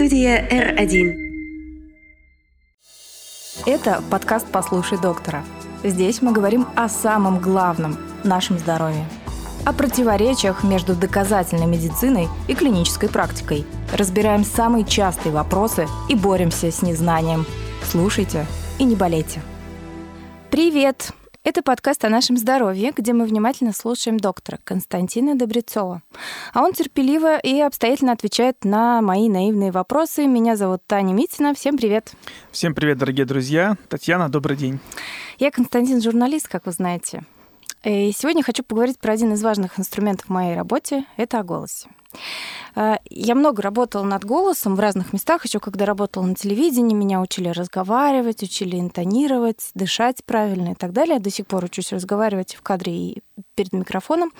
Студия R1. Это подкаст «Послушай доктора». Здесь мы говорим о самом главном – нашем здоровье. О противоречиях между доказательной медициной и клинической практикой. Разбираем самые частые вопросы и боремся с незнанием. Слушайте и не болейте. Привет! Это подкаст о нашем здоровье, где мы внимательно слушаем доктора Константина Добрецова. А он терпеливо и обстоятельно отвечает на мои наивные вопросы. Меня зовут Таня Митина. Всем привет. Всем привет, дорогие друзья. Татьяна, добрый день. Я Константин, журналист, как вы знаете. И сегодня хочу поговорить про один из важных инструментов в моей работе – это о голосе. А, я много работала над голосом в разных местах, еще когда работала на телевидении, меня учили разговаривать, учили интонировать, дышать правильно и так далее. Я до сих пор учусь разговаривать в кадре и перед микрофоном.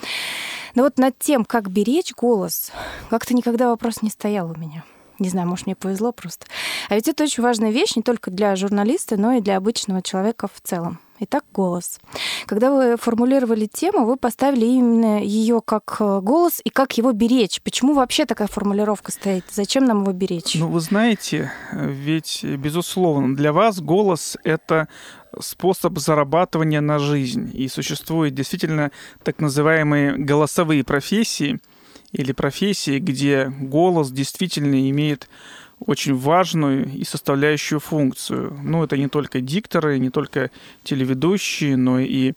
Но вот над тем, как беречь голос, как-то никогда вопрос не стоял у меня. Не знаю, может, мне повезло просто. А ведь это очень важная вещь не только для журналиста, но и для обычного человека в целом. Итак, голос. Когда вы формулировали тему, вы поставили именно ее как э, голос и как его беречь. Почему вообще такая формулировка стоит? Зачем нам его беречь? Ну, вы знаете, ведь, безусловно, для вас голос — это способ зарабатывания на жизнь. И существуют действительно так называемые голосовые профессии или профессии, где голос действительно имеет очень важную и составляющую функцию. Ну, это не только дикторы, не только телеведущие, но и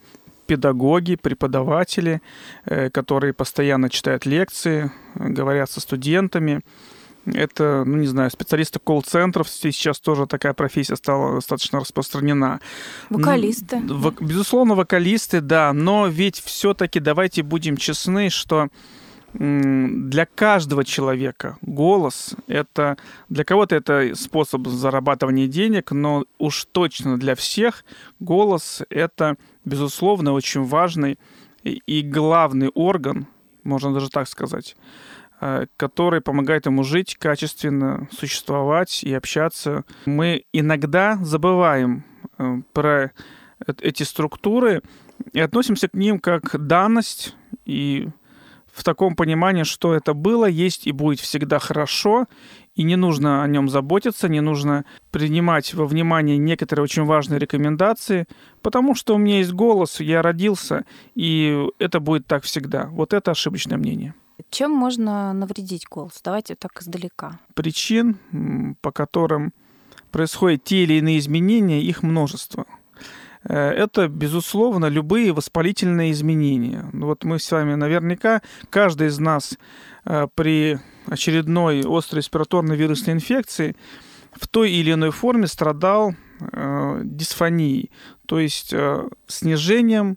педагоги, преподаватели, э, которые постоянно читают лекции, говорят со студентами. Это, ну не знаю, специалисты колл-центров, сейчас тоже такая профессия стала достаточно распространена. Вокалисты. Безусловно, вокалисты, да, но ведь все-таки давайте будем честны, что для каждого человека голос это для кого-то это способ зарабатывания денег, но уж точно для всех голос это безусловно очень важный и главный орган, можно даже так сказать, э, который помогает ему жить качественно, существовать и общаться. Мы иногда забываем э, про эти структуры и относимся к ним как данность и в таком понимании, что это было, есть и будет всегда хорошо, и не нужно о нем заботиться, не нужно принимать во внимание некоторые очень важные рекомендации, потому что у меня есть голос, я родился, и это будет так всегда. Вот это ошибочное мнение. Чем можно навредить голос? Давайте так издалека. Причин, по которым происходят те или иные изменения, их множество – это, безусловно, любые воспалительные изменения. Ну, вот мы с вами наверняка, каждый из нас э, при очередной острой респираторной вирусной инфекции в той или иной форме страдал э, дисфонией, то есть снижением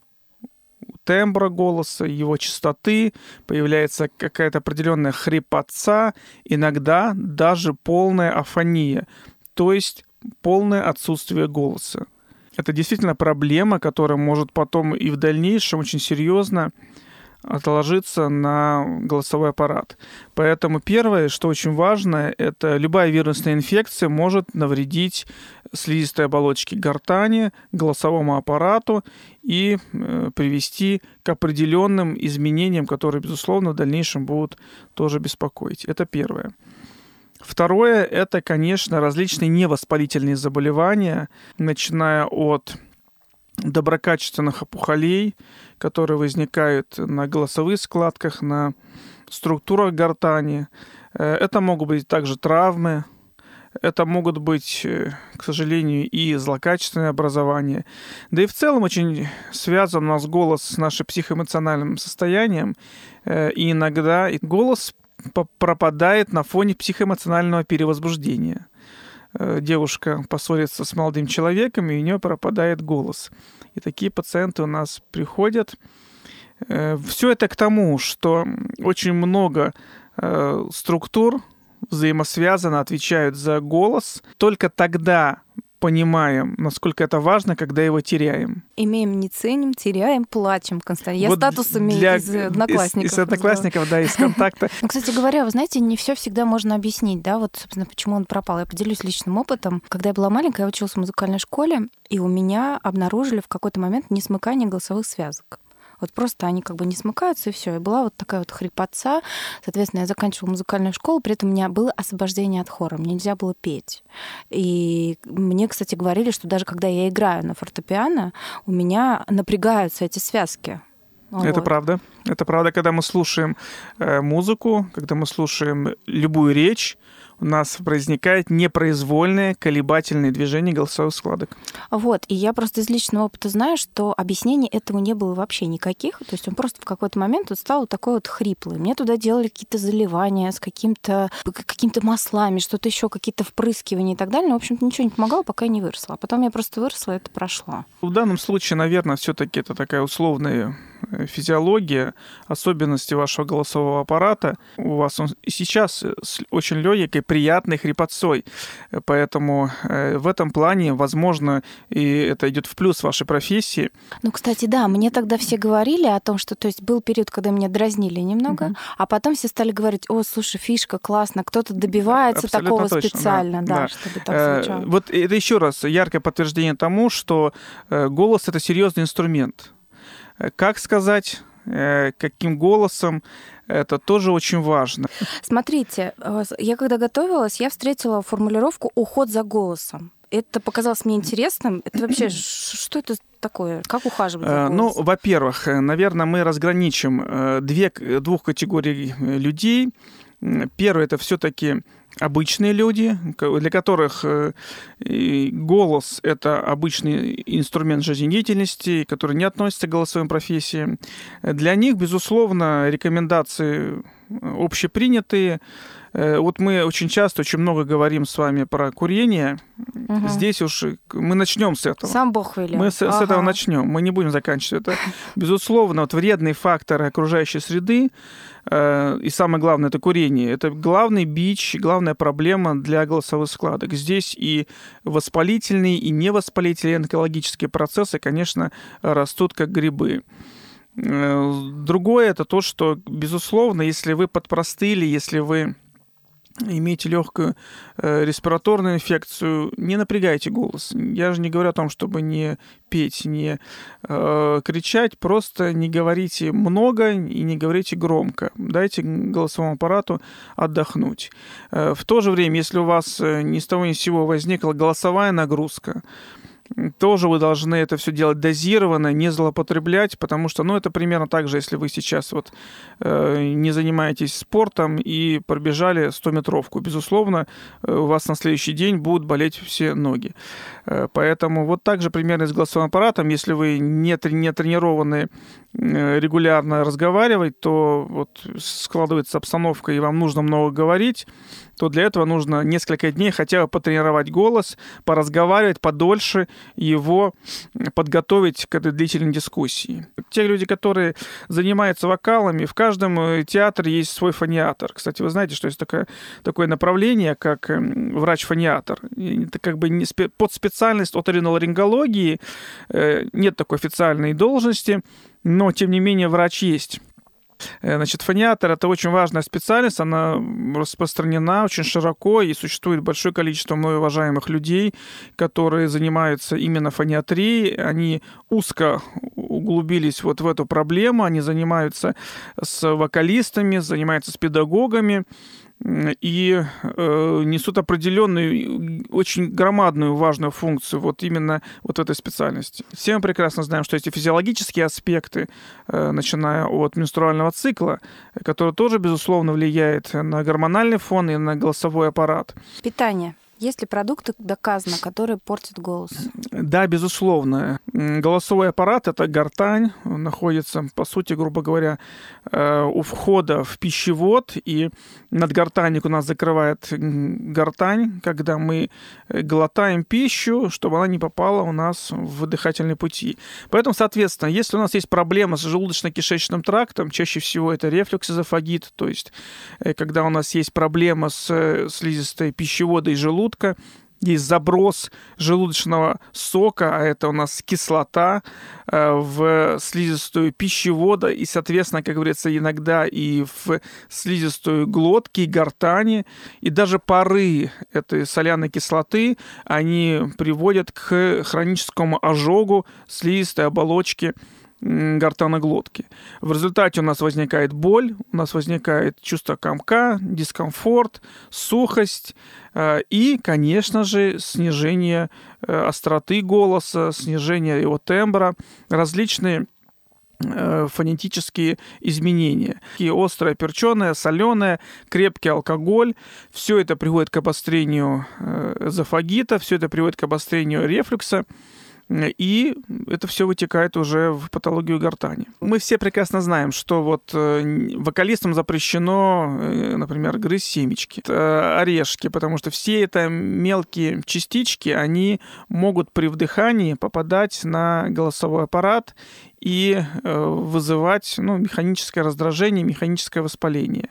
тембра голоса, его частоты, появляется какая-то определенная хрипотца, иногда даже полная афония, то есть полное отсутствие голоса это действительно проблема, которая может потом и в дальнейшем очень серьезно отложиться на голосовой аппарат. Поэтому первое, что очень важно, это любая вирусная инфекция может навредить слизистой оболочке гортани, голосовому аппарату и э, привести к определенным изменениям, которые, безусловно, в дальнейшем будут тоже беспокоить. Это первое. Второе – это, конечно, различные невоспалительные заболевания, начиная от доброкачественных опухолей, которые возникают на голосовых складках, на структурах гортани. Э, это могут быть также травмы, это могут быть, э, к сожалению, и злокачественные образования. Да и в целом очень связан у нас голос с нашим психоэмоциональным состоянием. Э, и иногда голос пропадает на фоне психоэмоционального перевозбуждения. Э, девушка поссорится с молодым человеком, и у нее пропадает голос. И такие пациенты у нас приходят. Э, Все это к тому, что очень много э, структур взаимосвязано отвечают за голос. Только тогда понимаем, насколько это важно, когда его теряем. Имеем, не ценим, теряем, плачем, Константин. Я вот статусами для... из одноклассников. Из, из одноклассников, да, из контакта. Ну, кстати говоря, вы знаете, не все всегда можно объяснить, да, вот, собственно, почему он пропал. Я поделюсь личным опытом. Когда я была маленькая, я училась в музыкальной школе, и у меня обнаружили в какой-то момент несмыкание голосовых связок. Вот просто они как бы не смыкаются, и все. И была вот такая вот хрипотца. Соответственно, я заканчивала музыкальную школу, при этом у меня было освобождение от хора, мне нельзя было петь. И мне, кстати, говорили, что даже когда я играю на фортепиано, у меня напрягаются эти связки. Это вот. правда. Это правда, когда мы слушаем э, музыку, когда мы слушаем любую речь, у нас возникает непроизвольное колебательное движение голосовых складок. Вот, и я просто из личного опыта знаю, что объяснений этому не было вообще никаких. То есть он просто в какой-то момент вот стал вот такой вот хриплый. Мне туда делали какие-то заливания с каким-то какими-то маслами, что-то еще, какие-то впрыскивания и так далее. Но, в общем-то, ничего не помогало, пока я не выросла. А потом я просто выросла, и это прошло. В данном случае, наверное, все-таки это такая условная Э, физиология, особенности вашего голосового аппарата. У вас он и сейчас с очень легкой, приятной хрипотцой. Поэтому э, в этом плане, возможно, и это идет в плюс вашей профессии. Ну, кстати, да, мне тогда все говорили о том, что то есть был период, когда меня дразнили немного, угу. а потом все стали говорить, о, слушай, фишка, классно, кто-то добивается Абсолютно такого точно, специально, да, да, да, чтобы так э, звучало. Вот это еще раз яркое подтверждение тому, что голос это серьезный инструмент. Как сказать, э, каким голосом, это тоже очень важно. Смотрите, э, я когда готовилась, я встретила формулировку «уход за голосом». Это показалось мне интересным. Это вообще что это такое? Как ухаживать за э? Ну, во-первых, наверное, мы разграничим две, двух категорий людей. Первое это все-таки обычные люди, для которых э, голос — это обычный инструмент жизнедеятельности, который не относится к голосовым профессиям. Для них, безусловно, рекомендации общепринятые. Э, вот мы очень часто, очень много говорим с вами про курение. Угу. Здесь уж мы начнем с этого. Сам Бог велел. Мы с, ага. с этого начнем. Мы не будем заканчивать это. Безусловно, вот вредные факторы окружающей среды э, и самое главное это курение. Это главный бич, главная проблема для голосовых складок. Здесь и воспалительные, и невоспалительные онкологические процессы, конечно, растут как грибы. Э, другое это то, что, безусловно, если вы подпростыли, если вы имеете легкую э, респираторную инфекцию, не напрягайте голос. Я же не говорю о том, чтобы не петь, не э, кричать, просто не говорите много и не говорите громко. Дайте голосовому аппарату отдохнуть. Э, в то же время, если у вас э, ни с того ни с сего возникла голосовая нагрузка, тоже вы должны это все делать дозированно, не злоупотреблять, потому что, ну, это примерно так же, если вы сейчас вот э, не занимаетесь спортом и пробежали 100-метровку. Безусловно, э, у вас на следующий день будут болеть все ноги. Э, поэтому вот так же примерно с голосовым аппаратом, если вы не, не тренированы э, регулярно разговаривать, то вот складывается обстановка, и вам нужно много говорить, то для этого нужно несколько дней хотя бы потренировать голос, поразговаривать подольше, его подготовить к этой длительной дискуссии. Те люди, которые занимаются вокалами, в каждом э, театре есть свой фониатор. Кстати, вы знаете, что есть такое, такое направление, как эм, врач-фониатор. Это как бы под специальность оториноларингологии э, нет такой официальной должности, но, тем не менее, врач есть. Э, значит, фониатор — это очень важная специальность, она распространена очень широко, и существует большое количество мной уважаемых людей, которые занимаются именно фониатрией, они узко углубились вот в эту проблему, они занимаются с вокалистами, занимаются с педагогами, и э, несут определенную, очень громадную, важную функцию вот именно вот в этой специальности. Все мы прекрасно знаем, что эти физиологические аспекты, э, начиная от менструального цикла, который тоже, безусловно, влияет на гормональный фон и на голосовой аппарат. Питание. Есть ли продукты, доказано, которые портят голос? Да, безусловно. Голосовой аппарат – это гортань, находится, по сути, грубо говоря, э, у входа в пищевод, и над гортанью у нас закрывает гортань, когда мы э, глотаем пищу, чтобы она не попала у нас в дыхательные пути. Поэтому, соответственно, если у нас есть проблема с желудочно-кишечным трактом, чаще всего это рефлюкс-эзофагит, то есть э, когда у нас есть проблема с слизистой пищевода и желудка, желудка, есть заброс желудочного сока, а это у нас кислота э, в слизистую пищевода и, соответственно, как говорится, иногда и в слизистую глотки, гортани, и даже пары этой соляной кислоты, они приводят к хроническому ожогу слизистой оболочки гортаноглотки. В результате у нас возникает боль, у нас возникает чувство комка, дискомфорт, сухость э, и, конечно же, снижение э, остроты голоса, снижение его тембра, различные э, фонетические изменения. И острое, перченое, соленое, крепкий алкоголь. Все это приводит к обострению эзофагита, все это приводит к обострению рефлюкса и это все вытекает уже в патологию гортани. Мы все прекрасно знаем, что вот э, вокалистам запрещено, э, например, грызть семечки, орешки, потому что все это мелкие частички, они могут при вдыхании попадать на голосовой аппарат и э, вызывать ну, механическое раздражение, механическое воспаление.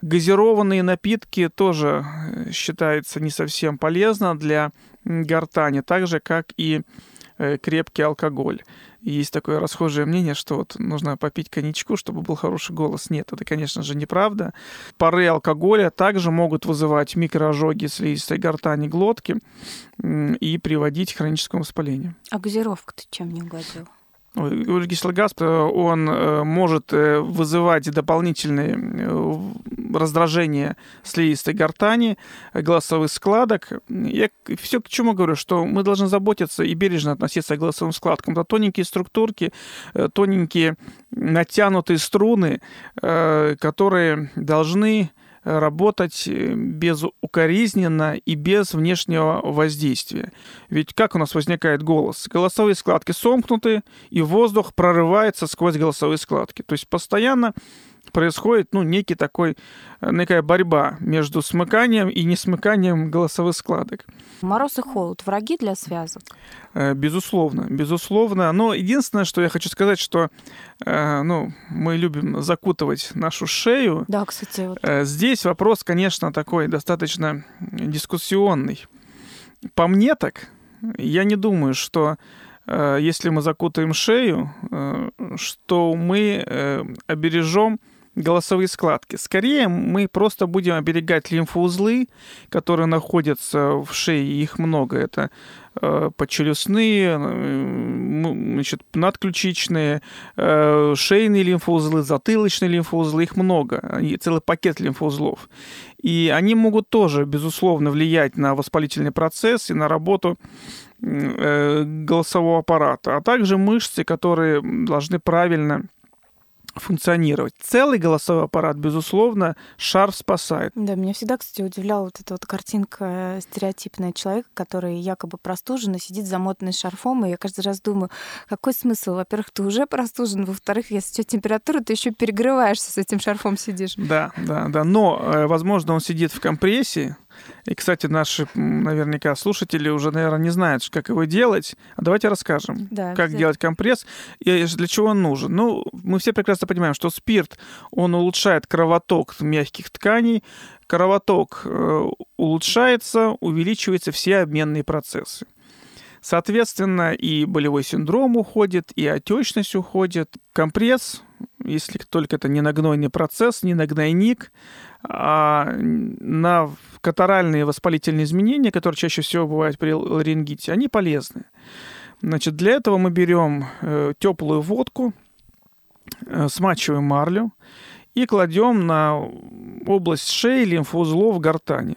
Газированные напитки тоже считается не совсем полезно для гортани, так же, как и Э, крепкий алкоголь. Есть такое расхожее мнение, что вот нужно попить коньячку, чтобы был хороший голос. Нет, это, конечно же, неправда. Пары алкоголя также могут вызывать микроожоги слизистой гортани глотки и приводить к хроническому воспалению. А газировка-то чем не угодил? Углекислый газ, э, он э, может э, вызывать дополнительные раздражения слизистой гортани, голосовых складок. Я все к чему говорю, что мы должны заботиться и бережно относиться к голосовым складкам. Это тоненькие структурки, тоненькие натянутые струны, которые должны работать э, безукоризненно и без внешнего воздействия. Ведь как у нас возникает голос? Голосовые складки сомкнуты, и воздух прорывается сквозь голосовые складки. То есть постоянно происходит ну, некий такой, э, некая борьба между смыканием и несмыканием голосовых складок. Мороз и холод – враги для связок? Э, безусловно, безусловно. Но единственное, что я хочу сказать, что э, ну, мы любим закутывать нашу шею. Да, кстати. Вот. Здесь вопрос, конечно, такой достаточно дискуссионный. По мне так, я не думаю, что если мы закутаем шею, что мы обережем голосовые складки. Скорее мы просто будем оберегать лимфоузлы, которые находятся в шее, их много. Это э, подчелюстные, э, значит, надключичные, э, шейные лимфоузлы, затылочные лимфоузлы, их много, они, целый пакет лимфоузлов. И они могут тоже, безусловно, влиять на воспалительный процесс и на работу голосового аппарата, а также мышцы, которые должны правильно функционировать. Целый голосовой аппарат, безусловно, шар спасает. Да, меня всегда, кстати, удивляла вот эта вот картинка стереотипная человека, который якобы простужен и сидит замотанный шарфом, и я каждый раз думаю, какой смысл? Во-первых, ты уже простужен, во-вторых, если у тебя температура, ты еще перегреваешься с этим шарфом сидишь. Да, да, да. Но, э, возможно, он сидит в компрессии, и, кстати, наши наверняка слушатели уже, наверное, не знают, как его делать. А давайте расскажем, да, как делать компресс и для чего он нужен. Ну, мы все прекрасно понимаем, что спирт, он улучшает кровоток мягких тканей, кровоток э, улучшается, увеличиваются все обменные процессы. Соответственно, и болевой синдром уходит, и отечность уходит. Компресс, если только это не нагнойный процесс, не нагнойник, а на катаральные воспалительные изменения, которые чаще всего бывают при ларингите, они полезны. Значит, для этого мы берем э, теплую водку, э, смачиваем марлю и кладем на область шеи лимфоузлов гортани.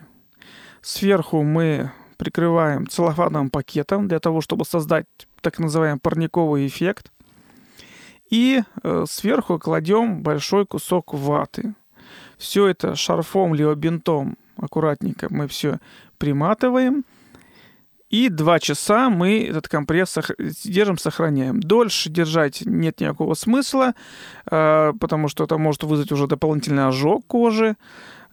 Сверху мы прикрываем целлофановым пакетом для того, чтобы создать так называемый парниковый эффект. И э, сверху кладем большой кусок ваты. Все это шарфом либо бинтом аккуратненько мы все приматываем. И два часа мы этот компресс держим, сохраняем. Дольше держать нет никакого смысла, э, потому что это может вызвать уже дополнительный ожог кожи.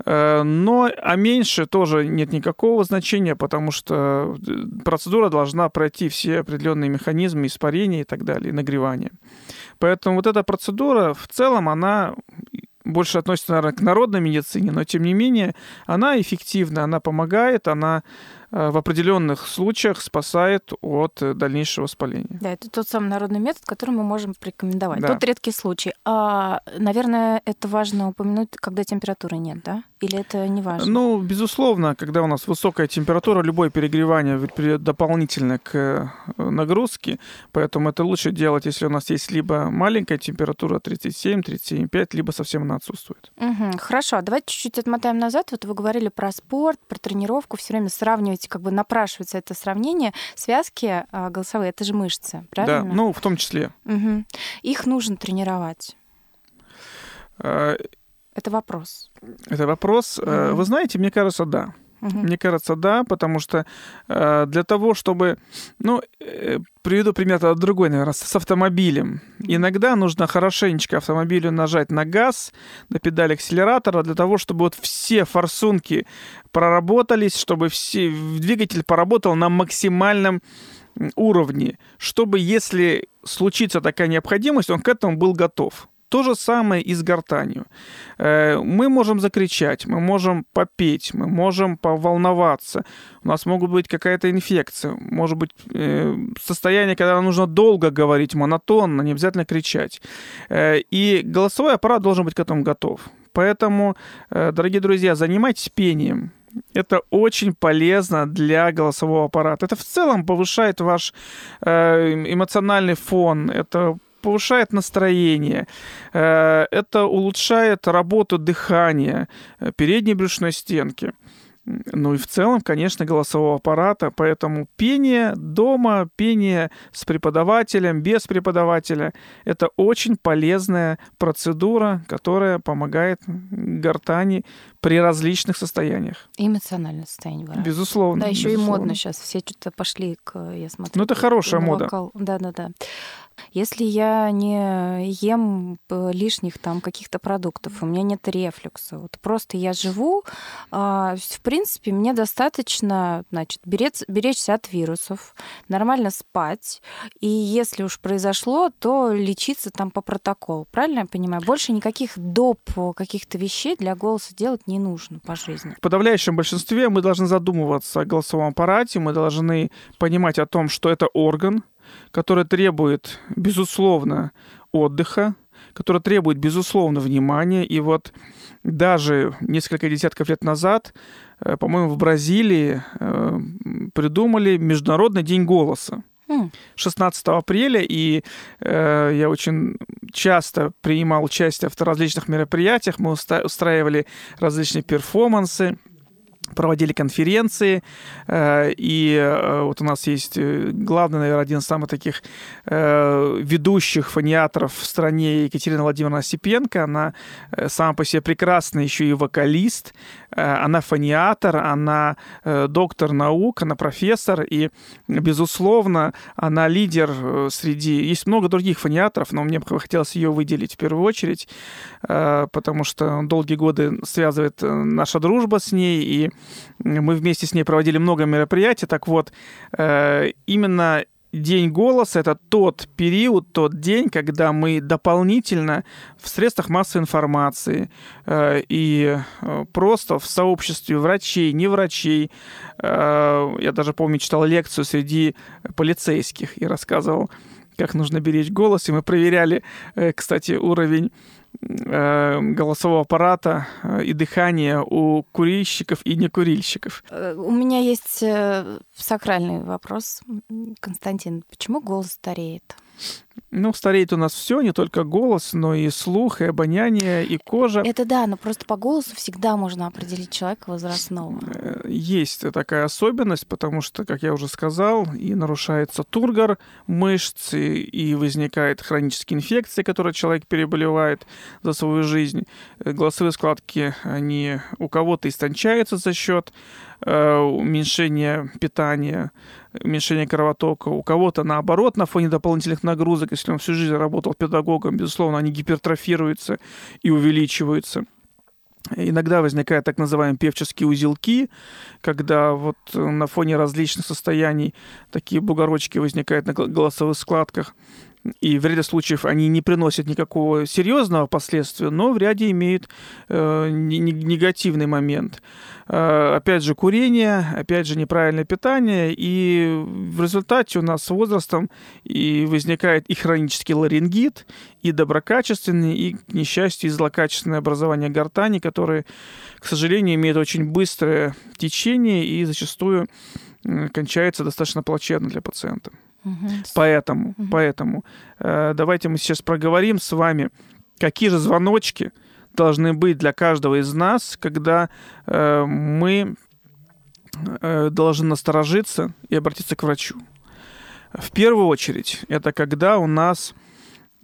Э, но, а меньше тоже нет никакого значения, потому что э, процедура должна пройти все определенные механизмы испарения и так далее, нагревания. Поэтому вот эта процедура в целом, она больше относится, наверное, к народной медицине, но тем не менее она эффективна, она помогает, она в определенных случаях спасает от дальнейшего воспаления. Да, это тот самый народный метод, который мы можем порекомендовать. Да. Тот редкий случай. А, наверное, это важно упомянуть, когда температуры нет, да? Или это не важно? Ну, безусловно, когда у нас высокая температура, любое перегревание приведет дополнительно к э, нагрузке, поэтому это лучше делать, если у нас есть либо маленькая температура 37-37,5, либо совсем она отсутствует. Угу, хорошо, давайте чуть-чуть отмотаем назад. Вот вы говорили про спорт, про тренировку, все время сравниваете, как бы напрашивается это сравнение. Связки а, голосовые, это же мышцы, правильно? Да, ну, в том числе. Угу. Их нужно тренировать. А, это вопрос. Это вопрос. Mm-hmm. Вы знаете, мне кажется, да. Угу. Мне кажется, да, потому что э, для того, чтобы... Ну, э, приведу пример другой, наверное, с, с автомобилем. Иногда нужно хорошенечко автомобилю нажать на газ, на педаль акселератора, для того, чтобы вот все форсунки проработались, чтобы все, двигатель поработал на максимальном уровне, чтобы, если случится такая необходимость, он к этому был готов. То же самое и с гортанью. Э, мы можем закричать, мы можем попеть, мы можем поволноваться. У нас могут быть какая-то инфекция, может быть э, состояние, когда нужно долго говорить, монотонно, не обязательно кричать. Э, и голосовой аппарат должен быть к этому готов. Поэтому, дорогие друзья, занимайтесь пением. Это очень полезно для голосового аппарата. Это в целом повышает ваш эмоциональный фон, это повышает настроение, э, это улучшает работу дыхания, э, передней брюшной стенки. Ну и в целом, конечно, голосового аппарата, поэтому пение дома, пение с преподавателем, без преподавателя – это очень полезная процедура, которая помогает гортани при различных состояниях. И эмоциональное состояние выражается. Безусловно. Да, еще безусловно. и модно сейчас. Все что-то пошли к, я смотрю. Ну это хорошая мода. Да-да-да. Если я не ем э, лишних там каких-то продуктов, у меня нет рефлюкса, вот просто я живу, а, в принципе, мне достаточно, значит, беречь, беречься от вирусов, нормально спать, и если уж произошло, то лечиться там по протоколу, правильно я понимаю? Больше никаких доп каких-то вещей для голоса делать не нужно по жизни. В подавляющем большинстве мы должны задумываться о голосовом аппарате, мы должны понимать о том, что это орган, которая требует, безусловно, отдыха, которая требует, безусловно, внимания. И вот даже несколько десятков лет назад, э, по-моему, в Бразилии э, придумали Международный день голоса. 16 апреля, и э, я очень часто принимал участие в различных мероприятиях. Мы устраивали различные перформансы, проводили конференции, э, и э, вот у нас есть э, главный, наверное, один из самых таких ведущих фониаторов в стране Екатерина Владимировна Осипенко. Она сама по себе прекрасная еще и вокалист, она фониатор, она доктор наук, она профессор, и, безусловно, она лидер среди... Есть много других фониаторов, но мне бы хотелось ее выделить в первую очередь, потому что долгие годы связывает наша дружба с ней, и мы вместе с ней проводили много мероприятий. Так вот, э, именно День голоса — это тот период, тот день, когда мы дополнительно в средствах массовой информации э, и э, просто в сообществе врачей, не врачей, э, я даже помню, читал лекцию среди полицейских и рассказывал, как нужно беречь голос, и мы проверяли, э, кстати, уровень голосового аппарата э, и дыхания у курильщиков и некурильщиков. Э, у меня есть сакральный вопрос, Константин. Почему голос стареет? Ну, стареет у нас все, не только голос, но и слух, и обоняние, и кожа. Это да, но просто по голосу всегда можно определить человека возрастного. Э, есть такая особенность, потому что, как я уже сказал, и нарушается тургор мышцы, и возникает хронические инфекции, которые человек переболевает за свою жизнь. Э, голосовые складки, они у кого-то истончаются за счет э, уменьшения питания, уменьшения кровотока. У кого-то наоборот, на фоне дополнительных нагрузок, если он всю жизнь работал педагогом, безусловно, они гипертрофируются и увеличиваются. Иногда возникают так называемые певческие узелки, когда вот на фоне различных состояний такие бугорочки возникают на голосовых складках. И в ряде случаев они не приносят никакого серьезного последствия, но в ряде имеют э, негативный момент. Э, опять же, курение, опять же, неправильное питание, и в результате у нас с возрастом и возникает и хронический ларингит, и доброкачественный, и, к несчастью, и злокачественное образование гортани, которые, к сожалению, имеют очень быстрое течение и зачастую кончается достаточно плачевно для пациента. Угу. Поэтому, угу. поэтому э, давайте мы сейчас проговорим с вами, какие же звоночки должны быть для каждого из нас, когда э, мы э, должны насторожиться и обратиться к врачу. В первую очередь, это когда у нас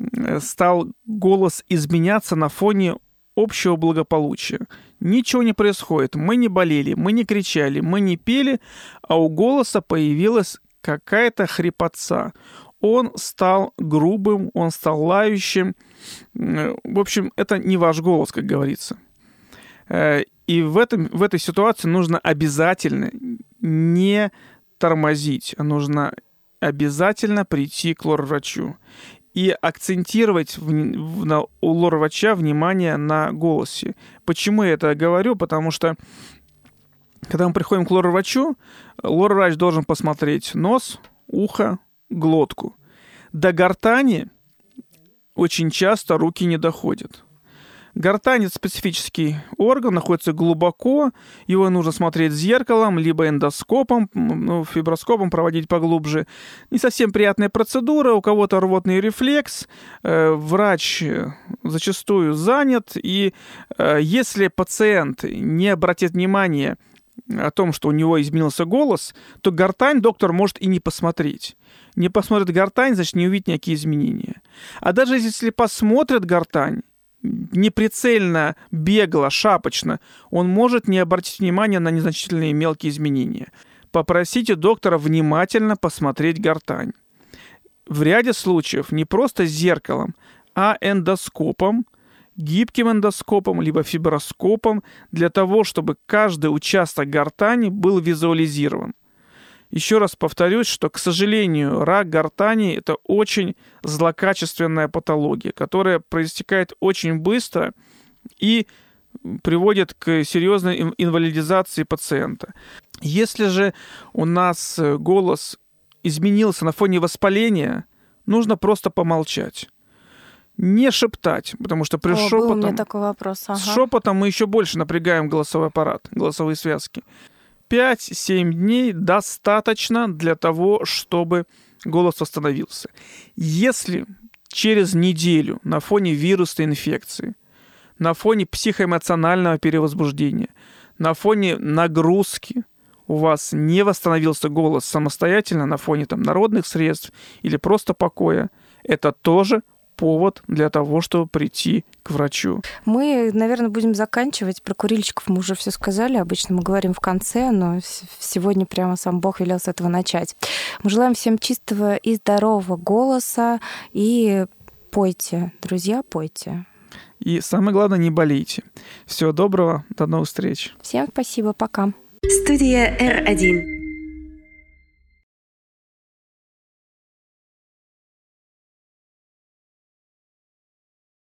э, стал голос изменяться на фоне общего благополучия. Ничего не происходит. Мы не болели, мы не кричали, мы не пели, а у голоса появилась какая-то хрипотца. Он стал грубым, он стал лающим. В общем, это не ваш голос, как говорится. Э, и в, этом, в этой ситуации нужно обязательно не тормозить, а нужно обязательно прийти к лор-врачу и акцентировать в, в, на, у лор-врача внимание на голосе. Почему я это говорю? Потому что когда мы приходим к лор-врачу, лор-врач должен посмотреть нос, ухо, глотку. До гортани очень часто руки не доходят. Гортань – это специфический орган, находится глубоко, его нужно смотреть зеркалом, либо эндоскопом, ну, фиброскопом проводить поглубже. Не совсем приятная процедура, у кого-то рвотный рефлекс, э, врач зачастую занят, и э, если пациент не обратит внимания о том, что у него изменился голос, то гортань доктор может и не посмотреть. Не посмотрит гортань, значит, не увидит никакие изменения. А даже если посмотрит гортань, неприцельно, бегло, шапочно, он может не обратить внимания на незначительные мелкие изменения. Попросите доктора внимательно посмотреть гортань. В ряде случаев не просто зеркалом, а эндоскопом – гибким эндоскопом, либо фиброскопом для того, чтобы каждый участок гортани был визуализирован. Еще раз повторюсь, что, к сожалению, рак гортани – это очень злокачественная патология, которая проистекает очень быстро и приводит к серьезной инвалидизации пациента. Если же у нас голос изменился на фоне воспаления, нужно просто помолчать не шептать, потому что при О, шепотом... Был у меня такой вопрос. Ага. С шепотом мы еще больше напрягаем голосовой аппарат, голосовые связки. 5-7 дней достаточно для того, чтобы голос восстановился. Если через неделю на фоне вирусной инфекции, на фоне психоэмоционального перевозбуждения, на фоне нагрузки у вас не восстановился голос самостоятельно на фоне там, народных средств или просто покоя, это тоже повод для того, чтобы прийти к врачу. Мы, наверное, будем заканчивать. Про курильщиков мы уже все сказали. Обычно мы говорим в конце, но сегодня прямо сам Бог велел с этого начать. Мы желаем всем чистого и здорового голоса. И пойте, друзья, пойте. И самое главное, не болейте. Всего доброго, до новых встреч. Всем спасибо, пока. Студия R1.